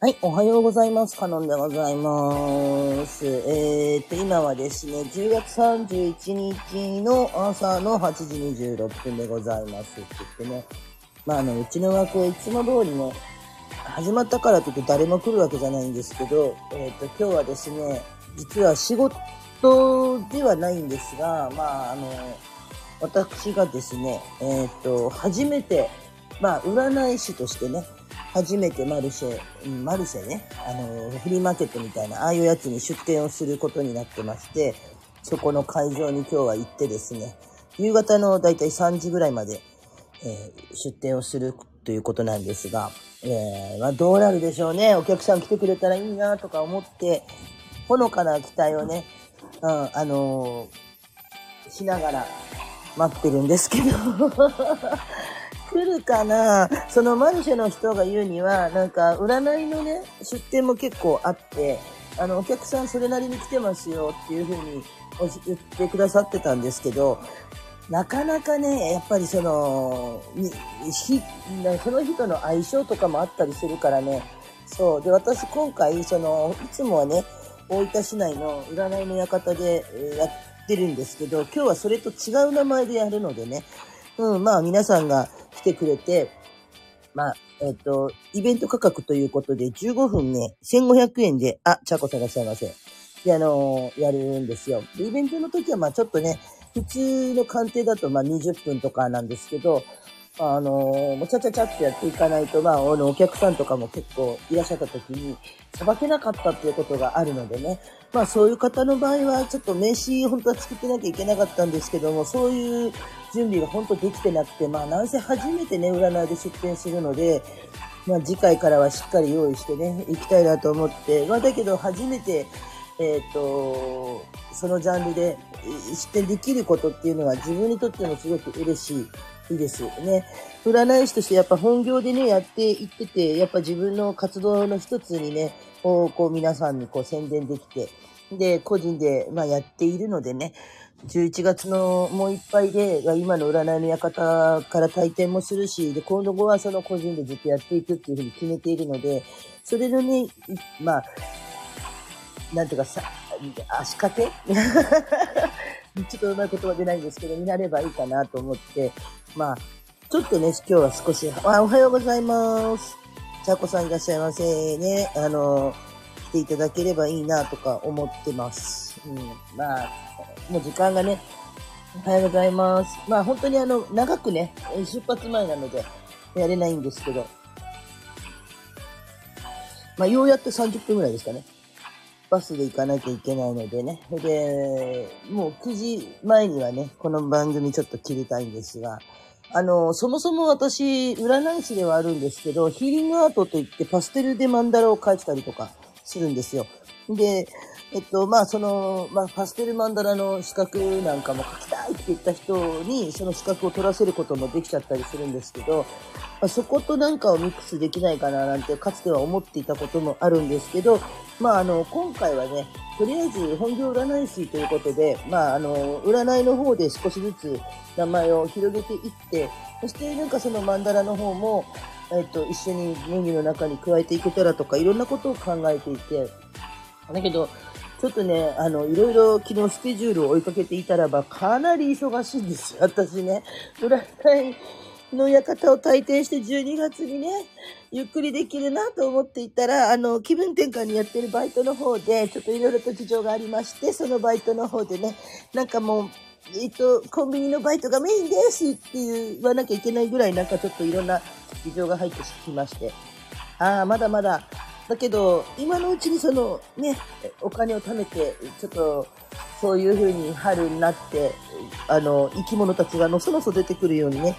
はい、おはようございます。カノンでございます。えーと、今はですね、10月31日の朝の8時26分でございますって言ってね、まあ、あの、うちの学校いつも通りね、始まったからといって誰も来るわけじゃないんですけど、えーと、今日はですね、実は仕事ではないんですが、まあ、あの、私がですね、えっ、と、初めて、まあ、占い師としてね、初めてマルシェ、マルシェね、あの、フリーマーケットみたいな、ああいうやつに出店をすることになってまして、そこの会場に今日は行ってですね、夕方のだいたい3時ぐらいまで、えー出店をするということなんですが、えーまあ、どうなるでしょうね。お客さん来てくれたらいいなとか思って、ほのかな期待をね、うん、あのーしながら待ってるんですけど、来るかな？そのマルシェの人が言うには、なんか占いのね、出店も結構あって、あの、お客さんそれなりに来てますよっていうふうに言ってくださってたんですけど、なかなかね、やっぱりその、ひその人の相性とかもあったりするからね、そう。で、私今回、その、いつもはね、大分市内の占いの館でやってるんですけど、今日はそれと違う名前でやるのでね、うん、まあ皆さんが来てくれて、まあ、えっ、と、イベント価格ということで、15分ね、1500円で、あ、ちゃこさんいらっしゃいませ。で、あのーやるんですよ。で、イベントの時は、まあちょっとね、普通の鑑定だと、まあ20分とかなんですけど、あのーもうちゃちゃちゃってやっていかないと、まあ、あの、お客さんとかも結構いらっしゃった時に、さばけなかったっていうことがあるのでね。まあ、そういう方の場合は、ちょっと名刺、本当は作ってなきゃいけなかったんですけども、そういう準備が本当できてなくて、まあ、なんせ初めてね、占いで出店するので、まあ、次回からはしっかり用意してね、行きたいなと思って、まあ、だけど初めて、えっ、と、そのジャンルで出店できることっていうのは自分にとってもすごく嬉しい。いいですよね。占い師としてやっぱ本業でね、やっていってて、やっぱ自分の活動の一つにね、こう、こう皆さんにこう宣伝できて、で、個人で、まあやっているのでね、11月のもういっぱいで、今の占いの館から退店もするし、で、今後はその個人でずっとやっていくっていうふうに決めているので、それのね、いまあ、なんていうかさ、足掛け？ちょっとうまい言葉出ないんですけど、になればいいかなと思って、まあ、ちょっとね、今日は少し、あ、おはようございます。ちゃこさんいらっしゃいませね。あの、ていただければいいなとか思ってます。うん。まあ、もう時間がね、おはようございます。まあ本当にあの、長くね、出発前なので、やれないんですけど、まあようやって30分ぐらいですかね。バスで行かなきゃいけないのでね。で、もう9時前にはね、この番組ちょっと切りたいんですが、あの、そもそも私、占い師ではあるんですけど、ヒーリングアートといってパステルでマンダラを描いてたりとかするんですよ。で、えっと、まあ、その、まあ、パステルマンダラの資格なんかも描きたいって言った人に、その資格を取らせることもできちゃったりするんですけど、まあ、そことなんかをミックスできないかななんて、かつては思っていたこともあるんですけど、まあ、あの、今回はね、とりあえず本業占い師ということで、まあ、あの、占いの方で少しずつ名前を広げていって、そしてなんかそのマンダラの方も、えっと、一緒にメニューの中に加えていけたらとか、いろんなことを考えていて、だけど、ちょっとね、あの、いろいろ昨日スケジュールを追いかけていたらば、かなり忙しいんですよ、私ね。占いの館を退店して12月にね、ゆっくりできるなと思っていたら、あの、気分転換にやってるバイトの方で、ちょっといろいろと事情がありまして、そのバイトの方でね、なんかもう、えっと、コンビニのバイトがメインですって言わなきゃいけないぐらい、なんかちょっといろんな事情が入ってきまして、ああ、まだまだ、だけど、今のうちにその、ね、お金を貯めて、ちょっと、そういう風に春になって、あの、生き物たちがのそのそ出てくるようにね、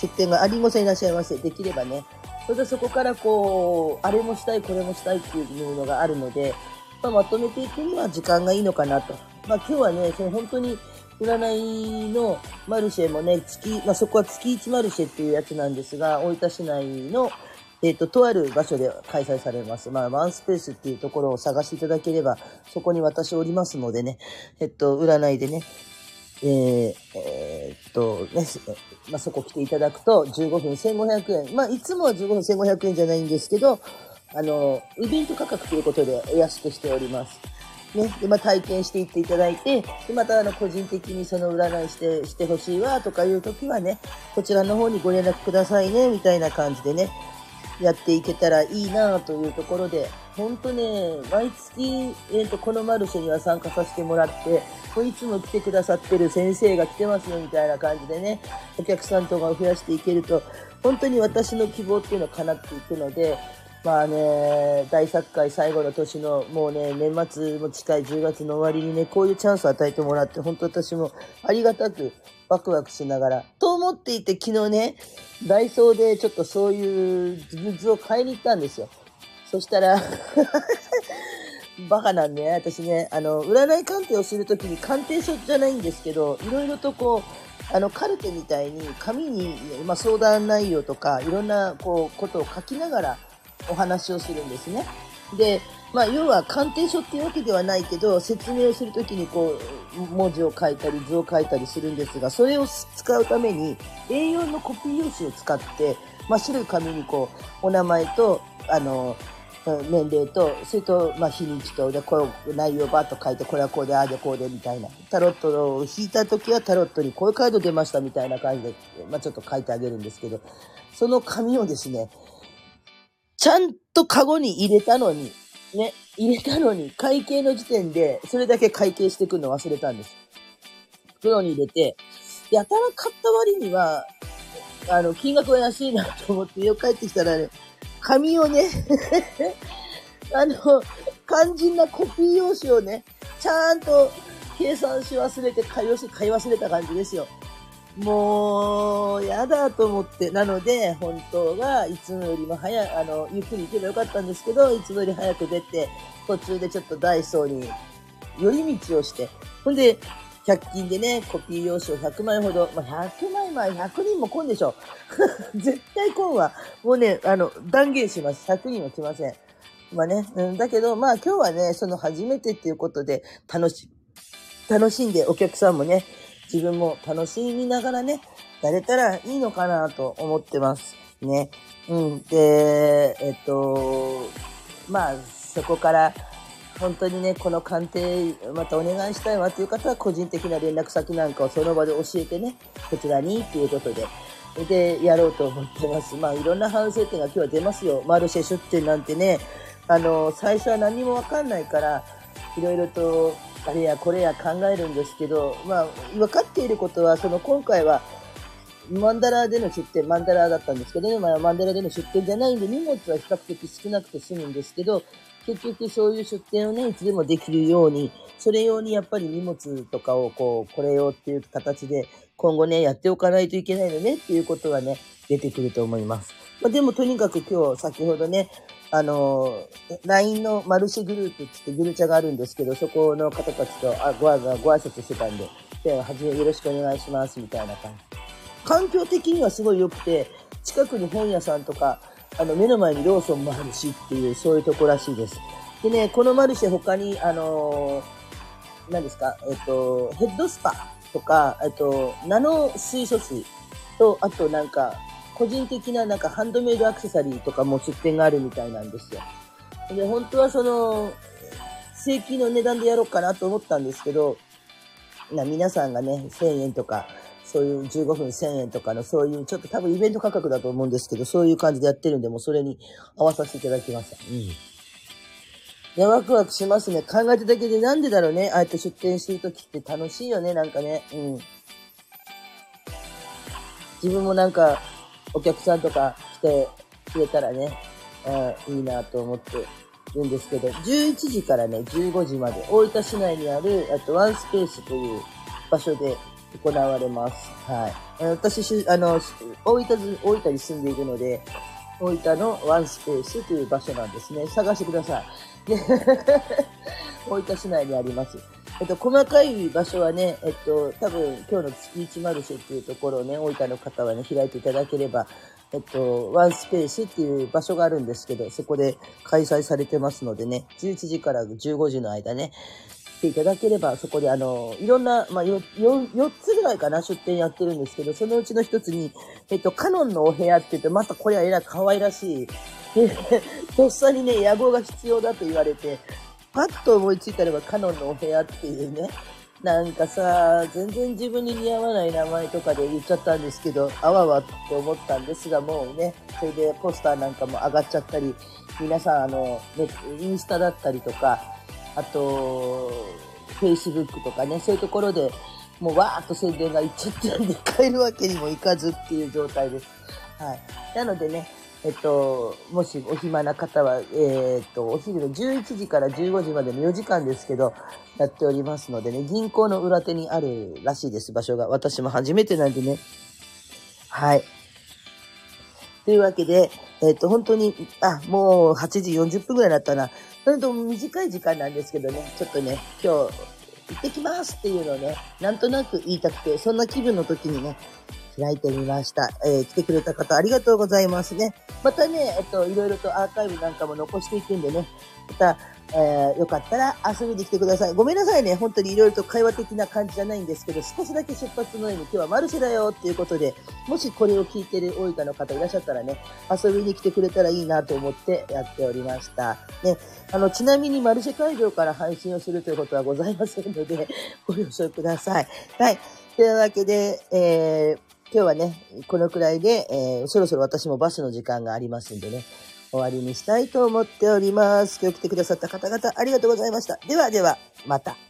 出店が、ありんごさんいらっしゃいませ。できればね。それでそこからこう、あれもしたい、これもしたいっていうのがあるので、まあ、まとめていくには時間がいいのかなと。まあ今日はね、その本当に占いのマルシェもね、月、まあそこは月1マルシェっていうやつなんですが、大分市内の、えっ、と、とある場所で開催されます。まあ、ワンスペースっていうところを探していただければ、そこに私おりますのでね、えっと、占いでね、えーえーっと、ね、まあ、そこ来ていただくと、15分1500円。まあ、いつもは15分1500円じゃないんですけど、あの、イベント価格ということでお安くしております。ね、で、まあ、体験していっていただいて、で、また、あの、個人的にその占いして、してほしいわ、とかいう時はね、こちらの方にご連絡くださいね、みたいな感じでね、やっていけたらいいなというところで、ほんとね、毎月、えっ、ー、と、このマルシェには参加させてもらって、いつも来てくださってる先生が来てますよ、みたいな感じでね、お客さんとかを増やしていけると、本当に私の希望っていうのを叶っていくので、まあね、大作会最後の年の、もうね、年末も近い10月の終わりにね、こういうチャンスを与えてもらって、本当私もありがたくワクワクしながら、と思っていて昨日ね、ダイソーでちょっとそういうグッズを買いに行ったんですよ。そしたら バカなんで、ね、私ね、あの、占い鑑定をするときに鑑定書じゃないんですけど、いろいろとこう、あの、カルテみたいに紙に、まあ、相談内容とか、いろんな、こう、ことを書きながら、お話をするんですね。で、まあ、要は鑑定書っていうわけではないけど、説明をするときにこう、文字を書いたり図を書いたりするんですが、それを使うために A4 のコピー用紙を使って、まあ、白い紙にこう、お名前と、あの、年齢と、それと、まあ、日にちと、で、こう、内容ばっと書いて、これはこうで、ああでこうで、みたいな。タロットを引いた時はタロットにこういうカード出ました、みたいな感じで、まあ、ちょっと書いてあげるんですけど、その紙をですね、ちゃんとカゴに入れたのに、ね、入れたのに、会計の時点で、それだけ会計してくるの忘れたんです。袋に入れて、やたら買った割には、あの、金額が安いなと思って、よく帰ってきたらね、紙をね あの、肝心なコピー用紙をね、ちゃんと計算し忘れて買い忘れた感じですよ。もう、やだと思って、なので、本当はいつもよりも早い、あの、ゆっくり行けばよかったんですけど、いつもより早く出て、途中でちょっとダイソーに寄り道をして、ほんで、100均でね、コピー用紙を100枚ほど、まあ、100枚前100人も来んでしょ。絶対来んわ。もうね、あの、断言します。100人は来ません。まあね、うん、だけど、まあ今日はね、その初めてっていうことで、楽し、楽しんでお客さんもね、自分も楽しみながらね、やれたらいいのかなと思ってます。ね。うん。で、えっと、まあ、そこから、本当にね、この鑑定、またお願いしたいわという方は、個人的な連絡先なんかをその場で教えてね、こちらにっていうことで、で、やろうと思ってます。まあ、いろんな反省点が今日は出ますよ。マルシェ出店なんてね、あの、最初は何もわかんないから、いろいろとあれやこれや考えるんですけど、まあ、分かっていることは、その今回は、マンダラでの出店、マンダラだったんですけどね、まあ、マンダラでの出店じゃないんで、荷物は比較的少なくて済むんですけど、結局そういう出店をね、いつでもできるように、それ用にやっぱり荷物とかをこう、これ用っていう形で、今後ね、やっておかないといけないのねっていうことはね、出てくると思います。まあ、でもとにかく今日、先ほどね、あの、LINE のマルシェグループってってグルチャがあるんですけど、そこの方たちとあごご挨拶してたんで、で、はじめよろしくお願いします、みたいな感じ。環境的にはすごい良くて、近くに本屋さんとか、あの、目の前にローソンもあるしっていう、そういうとこらしいです。でね、このマルシェ他に、あのー、何ですか、えっと、ヘッドスパとか、えっと、ナノ水素水と、あとなんか、個人的ななんかハンドメイドアクセサリーとかも出店があるみたいなんですよ。で、本当はその、正規の値段でやろうかなと思ったんですけど、な皆さんがね、1000円とか、そういう15分1000円とかの、そういう、ちょっと多分イベント価格だと思うんですけど、そういう感じでやってるんで、もうそれに合わさせていただきました。うん。いや、ワクワクしますね。考えただけでなんでだろうね。ああやって出店してるときって楽しいよね、なんかね。うん。自分もなんか、お客さんとか来てくれたらね、うん、いいなと思ってるんですけど、11時からね、15時まで、大分市内にある、あとワンスペースという場所で行われます。はい。私、あの、大分、大分に住んでいるので、大分のワンスペースという場所なんですね。探してください。大分市内にあります。えっと、細かい場所はね、えっと、多分今日の月一マルシェっていうところをね、大分の方はね、開いていただければ、えっと、ワンスペースっていう場所があるんですけど、そこで開催されてますのでね、11時から15時の間ね、来ていただければ、そこであの、いろんな、まあ、4, 4つぐらいかな、出店やってるんですけど、そのうちの一つに、えっと、カノンのお部屋って言って、またこれはえらい可愛らしい、とっさにね、野望が必要だと言われて、パッと思いついたのがカノンのお部屋っていうね、なんかさ、全然自分に似合わない名前とかで言っちゃったんですけど、あわわって思ったんですが、もうね、それでポスターなんかも上がっちゃったり、皆さん、あの、ね、インスタだったりとか、あと、Facebook とかね、そういうところでもうわーっと宣伝がいっちゃってるんで、変えるわけにもいかずっていう状態です。はい。なのでね、えっと、もしお暇な方は、えー、っと、お昼の11時から15時までの4時間ですけど、やっておりますのでね、銀行の裏手にあるらしいです、場所が。私も初めてなんでね。はい。というわけで、えっと、本当に、あ、もう8時40分ぐらいだったな。なので、短い時間なんですけどね、ちょっとね、今日、行ってきますっていうのをね、なんとなく言いたくて、そんな気分の時にね、開いてみました。えー、来てくれた方ありがとうございますね。またね、えっと、いろいろとアーカイブなんかも残していくんでね、また、えー、よかったら遊びに来てください。ごめんなさいね。本当にいろいろと会話的な感じじゃないんですけど、少しだけ出発前に今日はマルシェだよっていうことで、もしこれを聞いてる大分の方いらっしゃったらね、遊びに来てくれたらいいなと思ってやっておりました。ね、あの、ちなみにマルシェ会場から配信をするということはございませんので、ご了承ください。はい。というわけで、えー今日はね、このくらいで、えー、そろそろ私もバスの時間がありますんでね、終わりにしたいと思っております。今日来てくださった方々ありがとうございました。ではでは、また。